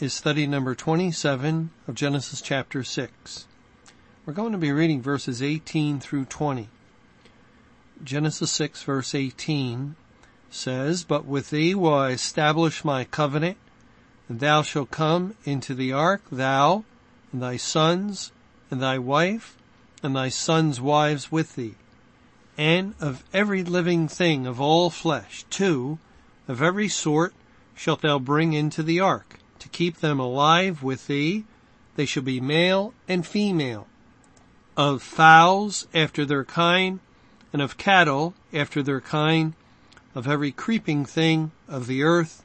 is study number 27 of Genesis chapter 6. We're going to be reading verses 18 through 20. Genesis 6 verse 18 says, But with thee will I establish my covenant, and thou shalt come into the ark, thou, and thy sons, and thy wife, and thy sons' wives with thee, and of every living thing of all flesh, two, of every sort, shalt thou bring into the ark to keep them alive with thee. They shall be male and female. Of fowls after their kind, and of cattle after their kind, of every creeping thing of the earth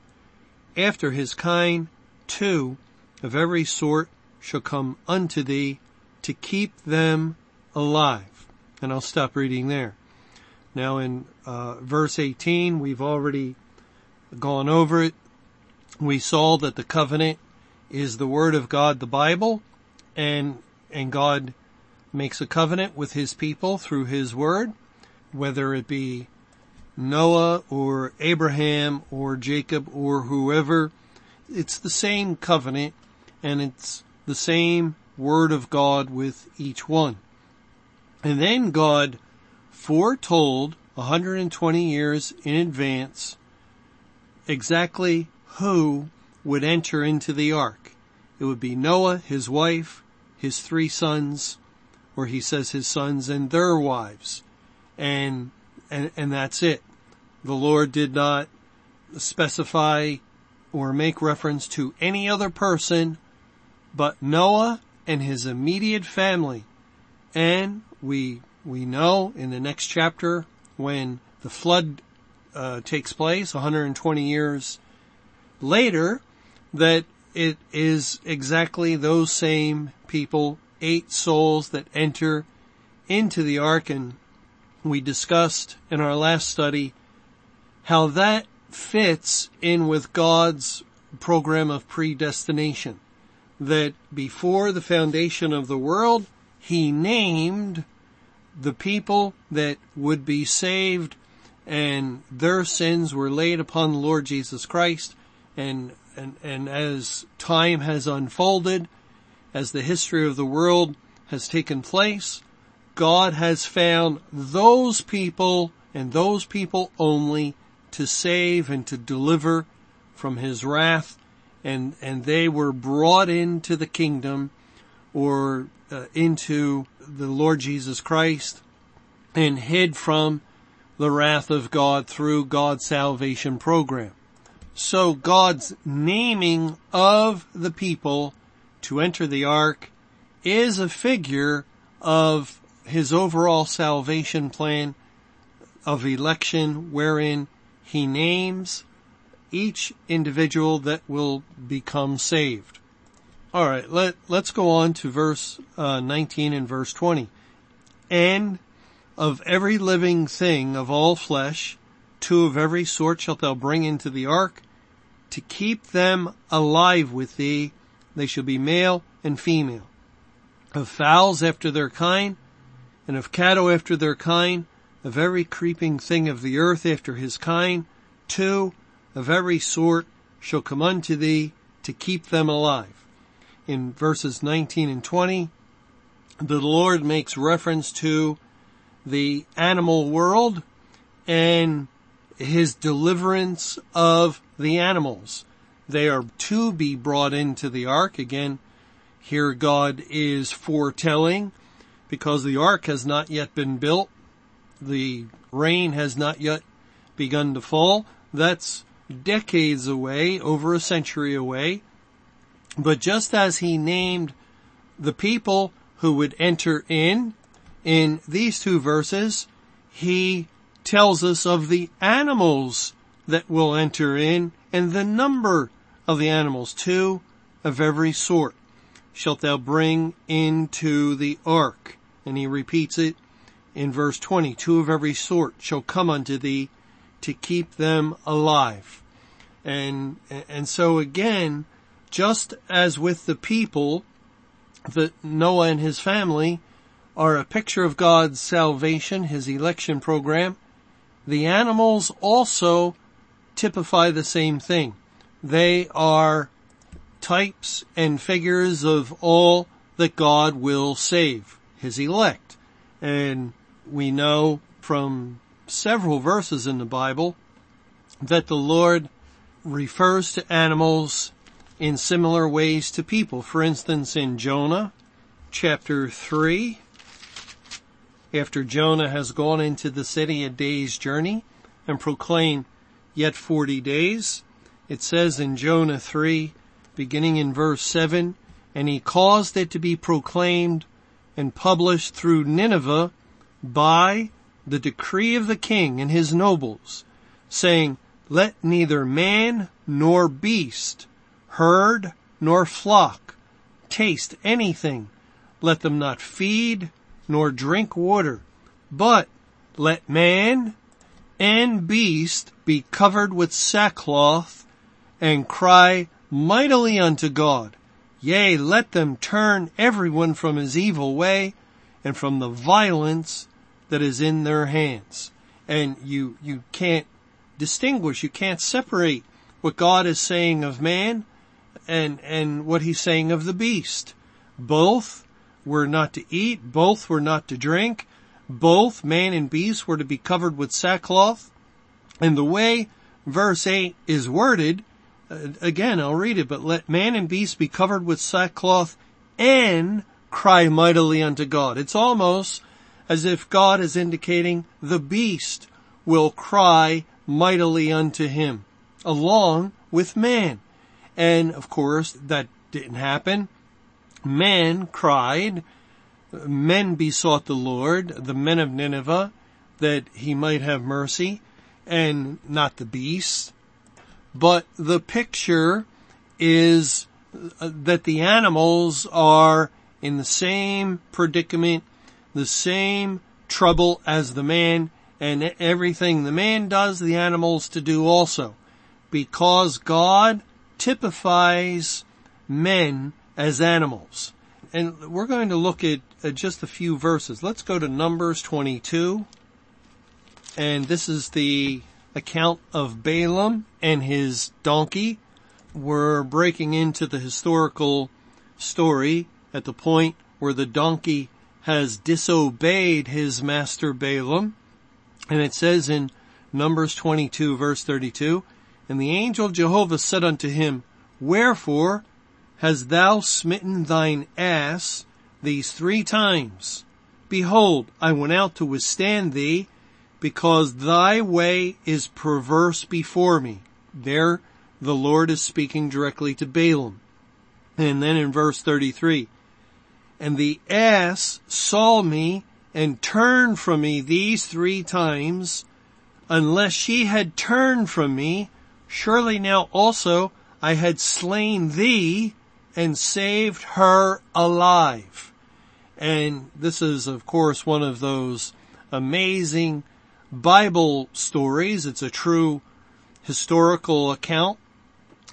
after his kind, two of every sort shall come unto thee to keep them alive. And I'll stop reading there. Now in uh, verse 18, we've already gone over it we saw that the covenant is the word of God, the Bible, and, and God makes a covenant with his people through his word, whether it be Noah or Abraham or Jacob or whoever. It's the same covenant and it's the same word of God with each one. And then God foretold 120 years in advance exactly who would enter into the ark. It would be Noah, his wife, his three sons, or he says his sons and their wives. And, and, and that's it. The Lord did not specify or make reference to any other person but Noah and his immediate family. And we, we know in the next chapter when the flood uh, takes place, 120 years later that it is exactly those same people, eight souls that enter into the ark and we discussed in our last study how that fits in with God's program of predestination. That before the foundation of the world, He named the people that would be saved and their sins were laid upon the Lord Jesus Christ and, and, and as time has unfolded, as the history of the world has taken place, God has found those people and those people only to save and to deliver from his wrath and, and they were brought into the kingdom or uh, into the Lord Jesus Christ and hid from the wrath of God through God's salvation program. So God's naming of the people to enter the ark is a figure of his overall salvation plan of election wherein he names each individual that will become saved. All right, let let's go on to verse uh, 19 and verse 20. And of every living thing of all flesh, two of every sort shalt thou bring into the ark, to keep them alive with thee. They shall be male and female. Of fowls after their kind, and of cattle after their kind, of every creeping thing of the earth after his kind, two of every sort shall come unto thee to keep them alive. In verses 19 and 20, the Lord makes reference to the animal world and his deliverance of the animals. They are to be brought into the ark. Again, here God is foretelling because the ark has not yet been built. The rain has not yet begun to fall. That's decades away, over a century away. But just as he named the people who would enter in, in these two verses, he tells us of the animals that will enter in and the number of the animals. Two of every sort shalt thou bring into the ark. And he repeats it in verse 20, two of every sort shall come unto thee to keep them alive. And, and so again, just as with the people, that Noah and his family are a picture of God's salvation, his election program, the animals also typify the same thing. They are types and figures of all that God will save, his elect. And we know from several verses in the Bible that the Lord refers to animals in similar ways to people. For instance, in Jonah chapter 3, after Jonah has gone into the city a day's journey and proclaimed yet 40 days, it says in Jonah 3, beginning in verse 7, and he caused it to be proclaimed and published through Nineveh by the decree of the king and his nobles, saying, let neither man nor beast, herd nor flock taste anything. Let them not feed nor drink water, but let man and beast be covered with sackcloth and cry mightily unto God. Yea, let them turn everyone from his evil way and from the violence that is in their hands. And you, you can't distinguish, you can't separate what God is saying of man and, and what he's saying of the beast. Both were not to eat, both were not to drink, both man and beast were to be covered with sackcloth. And the way verse 8 is worded, uh, again, I'll read it, but let man and beast be covered with sackcloth and cry mightily unto God. It's almost as if God is indicating the beast will cry mightily unto him along with man. And of course that didn't happen. Men cried, men besought the Lord, the men of Nineveh, that he might have mercy and not the beast. But the picture is uh, that the animals are in the same predicament, the same trouble as the man, and everything the man does, the animals to do also. Because God typifies men as animals. And we're going to look at, at just a few verses. Let's go to Numbers 22. And this is the account of Balaam and his donkey. We're breaking into the historical story at the point where the donkey has disobeyed his master Balaam. And it says in Numbers 22 verse 32, And the angel Jehovah said unto him, Wherefore hast thou smitten thine ass these three times? Behold, I went out to withstand thee, because thy way is perverse before me. There the Lord is speaking directly to Balaam. And then in verse 33, and the ass saw me and turned from me these three times, unless she had turned from me, surely now also I had slain thee and saved her alive. And this is of course one of those amazing Bible stories. It's a true historical account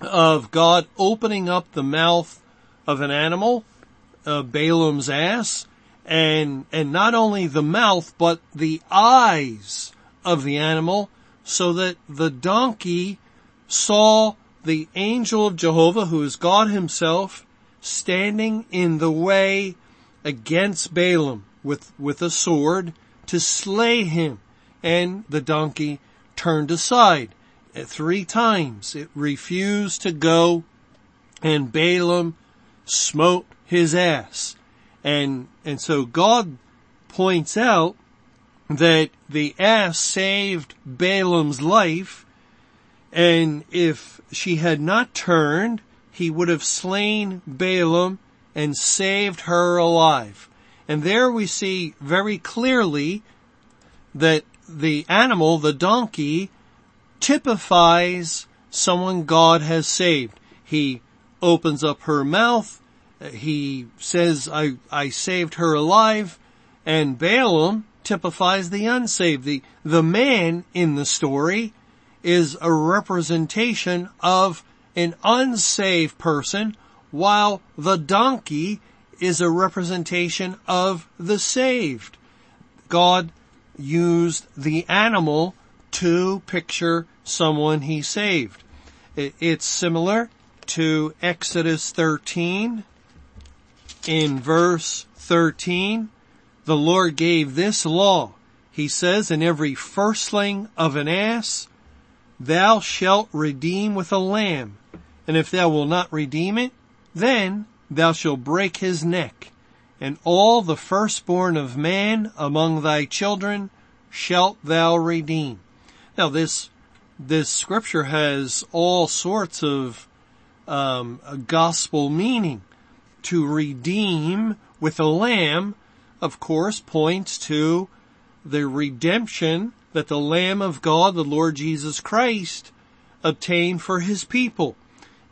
of God opening up the mouth of an animal, uh, Balaam's ass, and, and not only the mouth, but the eyes of the animal, so that the donkey saw the angel of Jehovah, who is God himself, standing in the way against Balaam with, with a sword to slay him and the donkey turned aside. Three times it refused to go and Balaam smote his ass. And, and so God points out that the ass saved Balaam's life and if she had not turned, he would have slain Balaam and saved her alive. And there we see very clearly that the animal, the donkey, typifies someone God has saved. He opens up her mouth. He says, I, I saved her alive. And Balaam typifies the unsaved. The, the man in the story is a representation of an unsaved person while the donkey is a representation of the saved. God used the animal to picture someone he saved. It's similar to Exodus 13. In verse 13, the Lord gave this law. He says, in every firstling of an ass, thou shalt redeem with a lamb. And if thou wilt not redeem it, then thou shalt break his neck. And all the firstborn of man among thy children shalt thou redeem. Now this, this scripture has all sorts of um, gospel meaning. To redeem with a lamb, of course, points to the redemption that the Lamb of God, the Lord Jesus Christ, obtained for his people.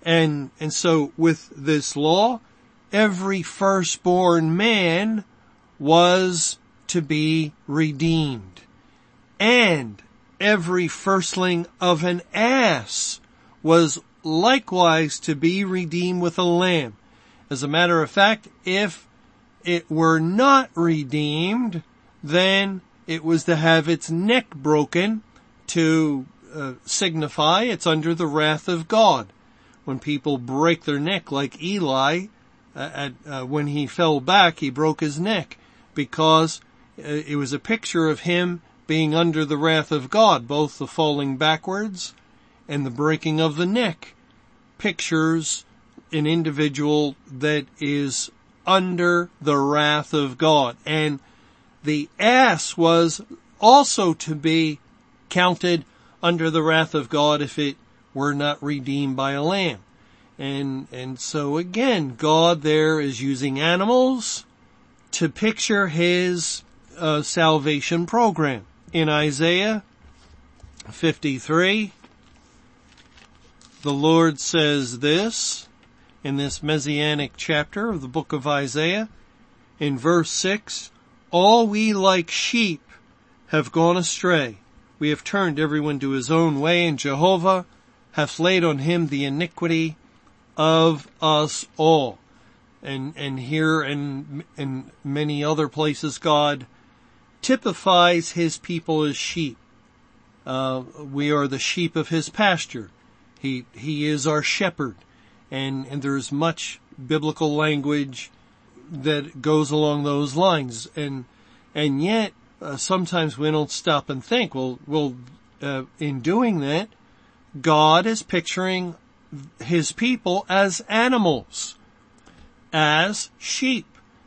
And, and so with this law, every firstborn man was to be redeemed. And every firstling of an ass was likewise to be redeemed with a lamb. As a matter of fact, if it were not redeemed, then it was to have its neck broken to uh, signify it's under the wrath of God. When people break their neck like Eli, uh, at, uh, when he fell back, he broke his neck because uh, it was a picture of him being under the wrath of God, both the falling backwards and the breaking of the neck pictures an individual that is under the wrath of God. And the ass was also to be counted under the wrath of God if it were not redeemed by a lamb. And, and so again, God there is using animals to picture his uh, salvation program. In Isaiah 53, the Lord says this in this messianic chapter of the book of Isaiah in verse 6, all we like sheep have gone astray. We have turned everyone to his own way and Jehovah hath laid on him the iniquity of us all. And, and here and in many other places God typifies his people as sheep. Uh, we are the sheep of his pasture. He, he is our shepherd and, and there's much biblical language that goes along those lines. And, and yet, uh, sometimes we don't stop and think, well, well, uh, in doing that, God is picturing his people as animals, as sheep,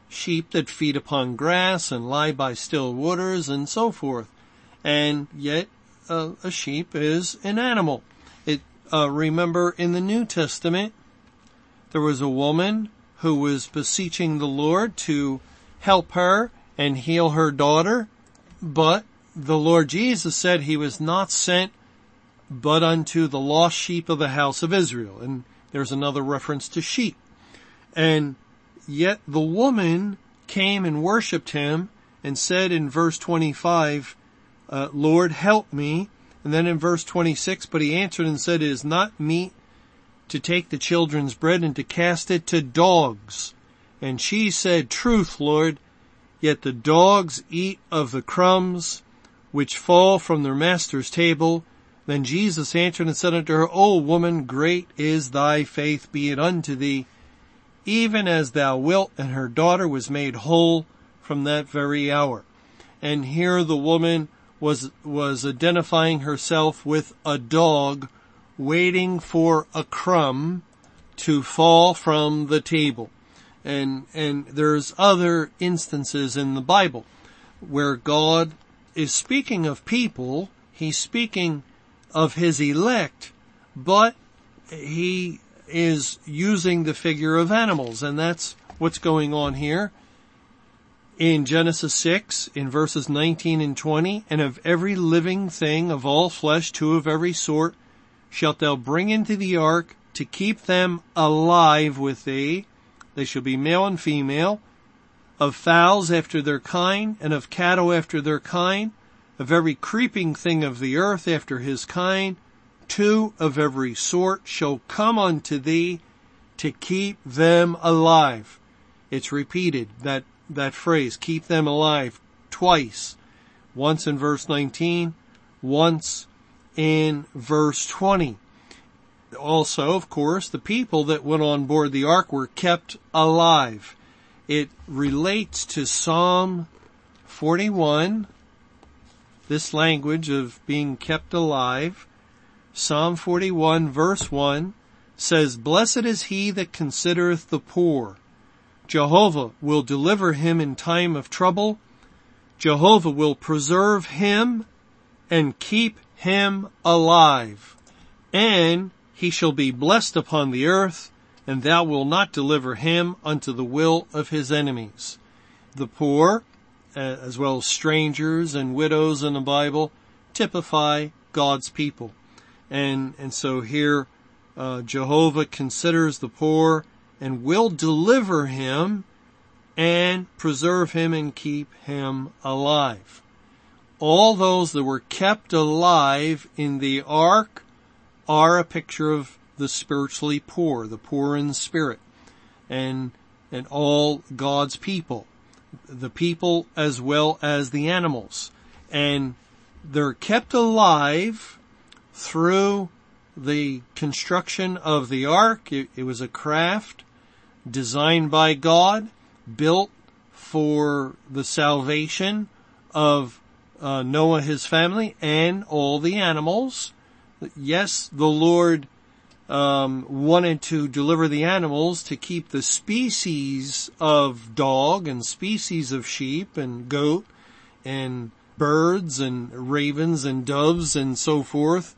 sheep that feed upon grass and lie by still waters and so forth. And yet, uh, a sheep is an animal. It, uh, remember in the New Testament, there was a woman who was beseeching the Lord to help her and heal her daughter, but the Lord Jesus said he was not sent but unto the lost sheep of the house of Israel. And there's another reference to sheep. And yet the woman came and worshiped him and said in verse 25, uh, Lord, help me. And then in verse 26, but he answered and said, it is not meet to take the children's bread and to cast it to dogs. And she said, truth, Lord, yet the dogs eat of the crumbs which fall from their master's table. Then Jesus answered and said unto her, O woman, great is thy faith, be it unto thee, even as thou wilt. And her daughter was made whole from that very hour. And here the woman was, was identifying herself with a dog waiting for a crumb to fall from the table. And, and there's other instances in the Bible where God is speaking of people, He's speaking of His elect, but He is using the figure of animals, and that's what's going on here. In Genesis 6, in verses 19 and 20, and of every living thing of all flesh, two of every sort, shalt thou bring into the ark to keep them alive with thee. They shall be male and female, of fowls after their kind, and of cattle after their kind, of every creeping thing of the earth after his kind, two of every sort shall come unto thee to keep them alive. It's repeated, that, that phrase, keep them alive, twice. Once in verse 19, once in verse 20. Also, of course, the people that went on board the ark were kept alive. It relates to Psalm 41, this language of being kept alive. Psalm 41 verse 1 says, Blessed is he that considereth the poor. Jehovah will deliver him in time of trouble. Jehovah will preserve him and keep him alive. And he shall be blessed upon the earth, and thou wilt not deliver him unto the will of his enemies. The poor, as well as strangers and widows in the Bible, typify God's people. And, and so here, uh, Jehovah considers the poor and will deliver him and preserve him and keep him alive. All those that were kept alive in the ark are a picture of the spiritually poor, the poor in spirit, and, and all God's people, the people as well as the animals. And they're kept alive through the construction of the ark. It, it was a craft designed by God, built for the salvation of uh, Noah, his family, and all the animals. Yes, the Lord um, wanted to deliver the animals to keep the species of dog and species of sheep and goat and birds and ravens and doves and so forth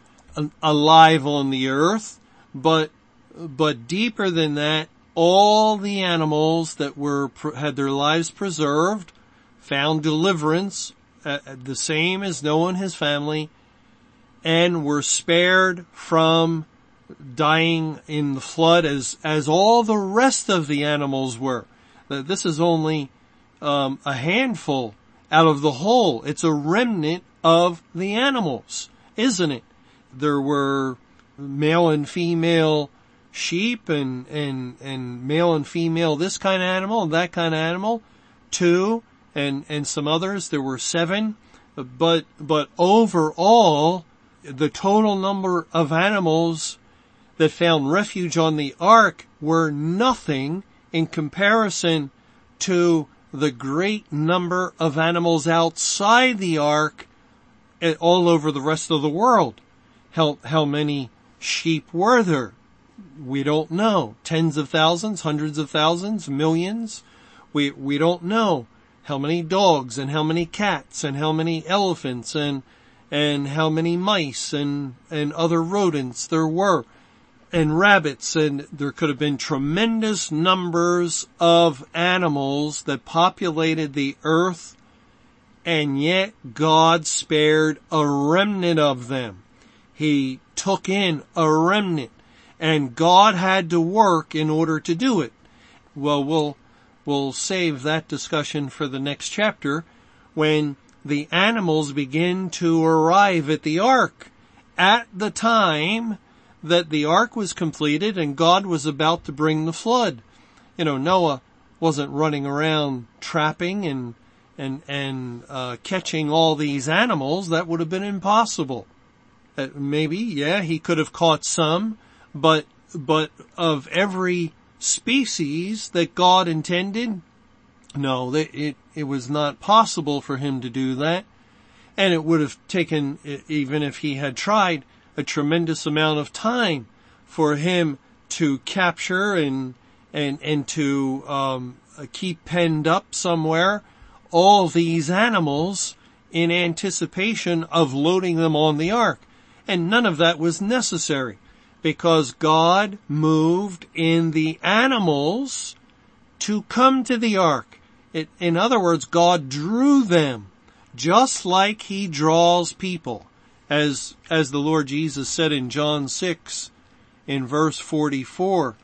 alive on the earth, but, but deeper than that, all the animals that were, had their lives preserved, found deliverance, uh, the same as Noah and his family, and were spared from dying in the flood as, as all the rest of the animals were. This is only, um, a handful out of the whole. It's a remnant of the animals, isn't it? there were male and female sheep and, and, and male and female this kind of animal and that kind of animal. Two and, and some others. There were seven. But, but overall, the total number of animals that found refuge on the ark were nothing in comparison to the great number of animals outside the ark eh, all over the rest of the world. How, how many sheep were there? We don't know. Tens of thousands, hundreds of thousands, millions? We, we don't know how many dogs and how many cats and how many elephants and, and how many mice and, and other rodents there were and rabbits and there could have been tremendous numbers of animals that populated the earth and yet God spared a remnant of them he took in a remnant and God had to work in order to do it. Well, we'll, we'll save that discussion for the next chapter when the animals begin to arrive at the ark at the time that the ark was completed and God was about to bring the flood. You know, Noah wasn't running around trapping and and and uh, catching all these animals. That would have been impossible. Uh, maybe, yeah, he could have caught some, but, but of every species that God intended, no, it, it was not possible for him to do that. And it would have taken, even if he had tried, a tremendous amount of time for him to capture and, and, and to, um, keep penned up somewhere all these animals in anticipation of loading them on the ark. And none of that was necessary because God moved in the animals to come to the ark. It, in other words, God drew them just like he draws people. As, as the Lord Jesus said in John 6, in verse 44.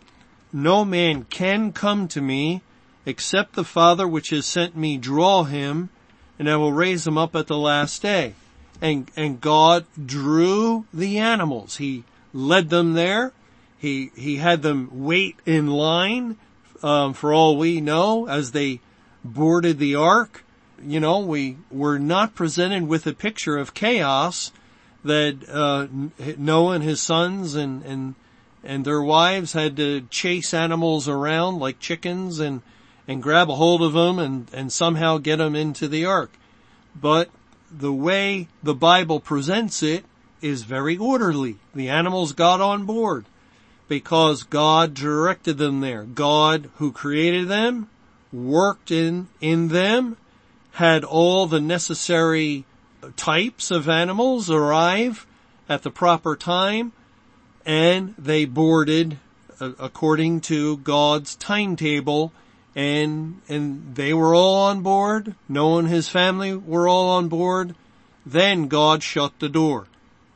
No man can come to me except the Father which has sent me draw him and I will raise him up at the last day. And, and God drew the animals. He led them there. He, he had them wait in line, um, for all we know as they boarded the ark. You know, we were not presented with a picture of chaos that, uh, Noah and his sons and, and, and their wives had to chase animals around like chickens and, and grab a hold of them and, and somehow get them into the ark. But the way the Bible presents it is very orderly. The animals got on board because God directed them there. God who created them worked in, in them, had all the necessary types of animals arrive at the proper time, and they boarded uh, according to God's timetable and, and they were all on board. Noah and his family were all on board. Then God shut the door.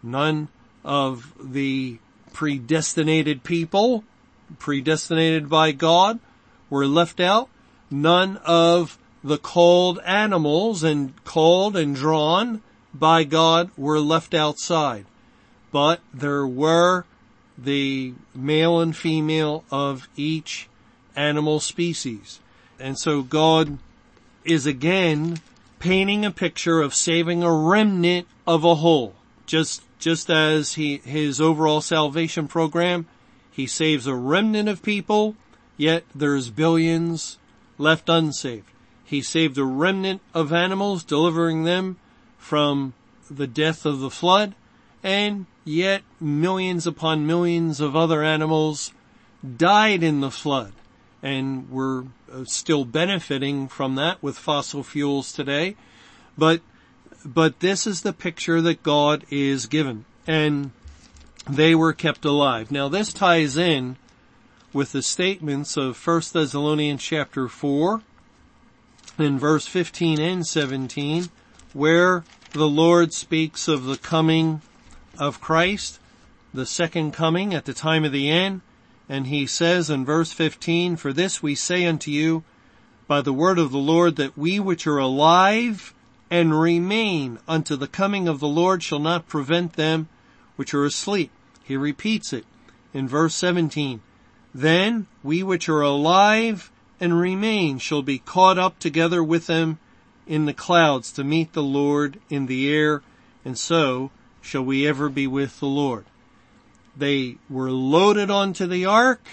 None of the predestinated people, predestinated by God, were left out. None of the called animals and called and drawn by God were left outside. But there were the male and female of each animal species. And so God is again painting a picture of saving a remnant of a whole. Just, just as he, his overall salvation program, he saves a remnant of people, yet there's billions left unsaved. He saved a remnant of animals, delivering them from the death of the flood, and yet millions upon millions of other animals died in the flood and we're uh, still benefiting from that with fossil fuels today. But, but this is the picture that God is given and they were kept alive. Now this ties in with the statements of 1 Thessalonians chapter 4 in verse 15 and 17 where the Lord speaks of the coming of Christ, the second coming at the time of the end, and he says in verse 15, For this we say unto you by the word of the Lord that we which are alive and remain unto the coming of the Lord shall not prevent them which are asleep. He repeats it in verse 17. Then we which are alive and remain shall be caught up together with them in the clouds to meet the Lord in the air, and so shall we ever be with the Lord. They were loaded onto the ark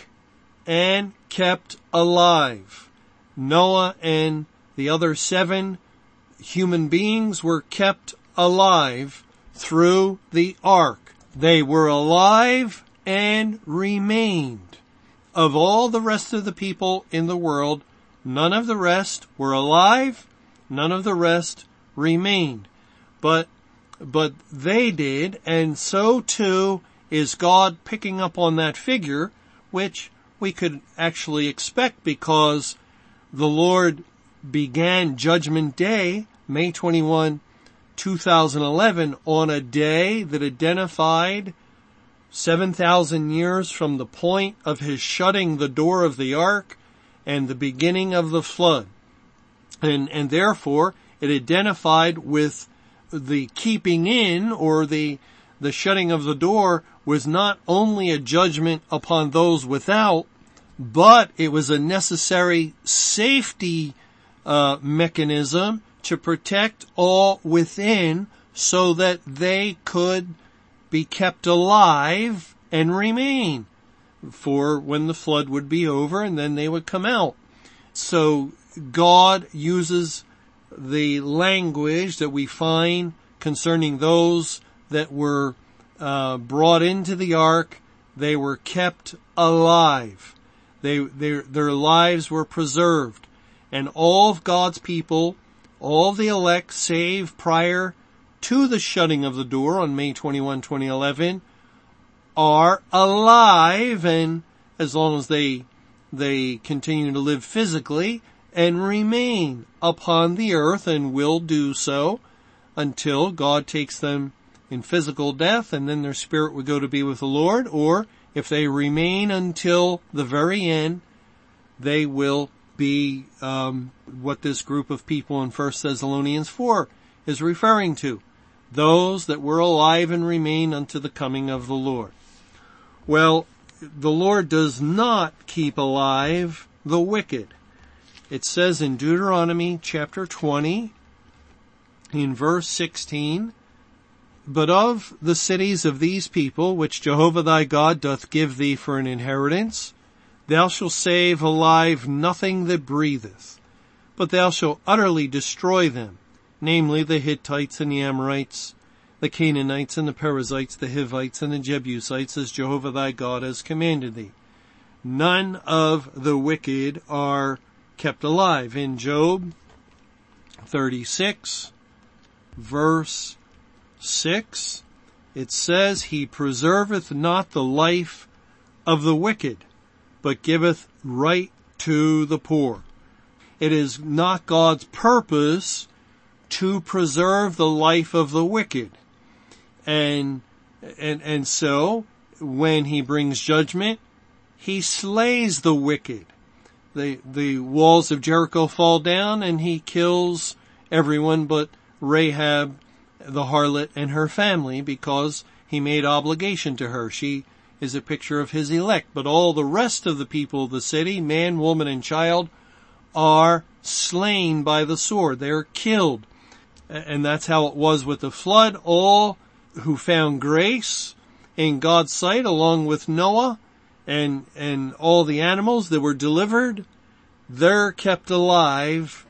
and kept alive. Noah and the other seven human beings were kept alive through the ark. They were alive and remained. Of all the rest of the people in the world, none of the rest were alive, none of the rest remained. But, but they did, and so too is God picking up on that figure, which we could actually expect because the Lord began Judgment Day, May 21, 2011, on a day that identified 7,000 years from the point of his shutting the door of the ark and the beginning of the flood. And, and therefore it identified with the keeping in or the, the shutting of the door was not only a judgment upon those without, but it was a necessary safety uh, mechanism to protect all within so that they could be kept alive and remain for when the flood would be over and then they would come out. So God uses the language that we find concerning those that were uh, brought into the ark, they were kept alive. They, their, their lives were preserved. And all of God's people, all the elect save prior to the shutting of the door on May 21, 2011, are alive and as long as they, they continue to live physically and remain upon the earth and will do so until God takes them in physical death and then their spirit would go to be with the Lord or if they remain until the very end, they will be um, what this group of people in 1 Thessalonians 4 is referring to. Those that were alive and remain unto the coming of the Lord. Well, the Lord does not keep alive the wicked. It says in Deuteronomy chapter 20, in verse 16, But of the cities of these people, which Jehovah thy God doth give thee for an inheritance, thou shalt save alive nothing that breatheth, but thou shalt utterly destroy them, namely the Hittites and the Amorites, the Canaanites and the Perizzites, the Hivites and the Jebusites, as Jehovah thy God has commanded thee. None of the wicked are kept alive. In Job 36, verse 6, it says, He preserveth not the life of the wicked, but giveth right to the poor. It is not God's purpose to preserve the life of the wicked. And, and, and so, when he brings judgment, he slays the wicked. The, the walls of Jericho fall down and he kills everyone but Rahab, the harlot and her family because he made obligation to her. She is a picture of his elect, but all the rest of the people of the city, man, woman, and child, are slain by the sword. They're killed. And that's how it was with the flood. All who found grace in God's sight along with Noah and, and all the animals that were delivered, they're kept alive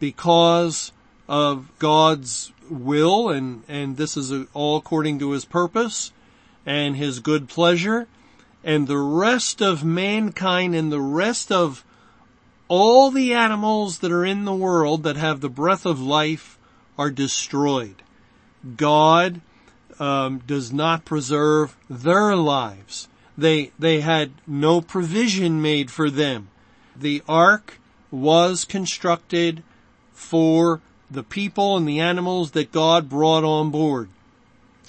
because of God's will and, and this is all according to his purpose and his good pleasure and the rest of mankind and the rest of all the animals that are in the world that have the breath of life are destroyed. God um, does not preserve their lives. They they had no provision made for them. The ark was constructed for the people and the animals that God brought on board.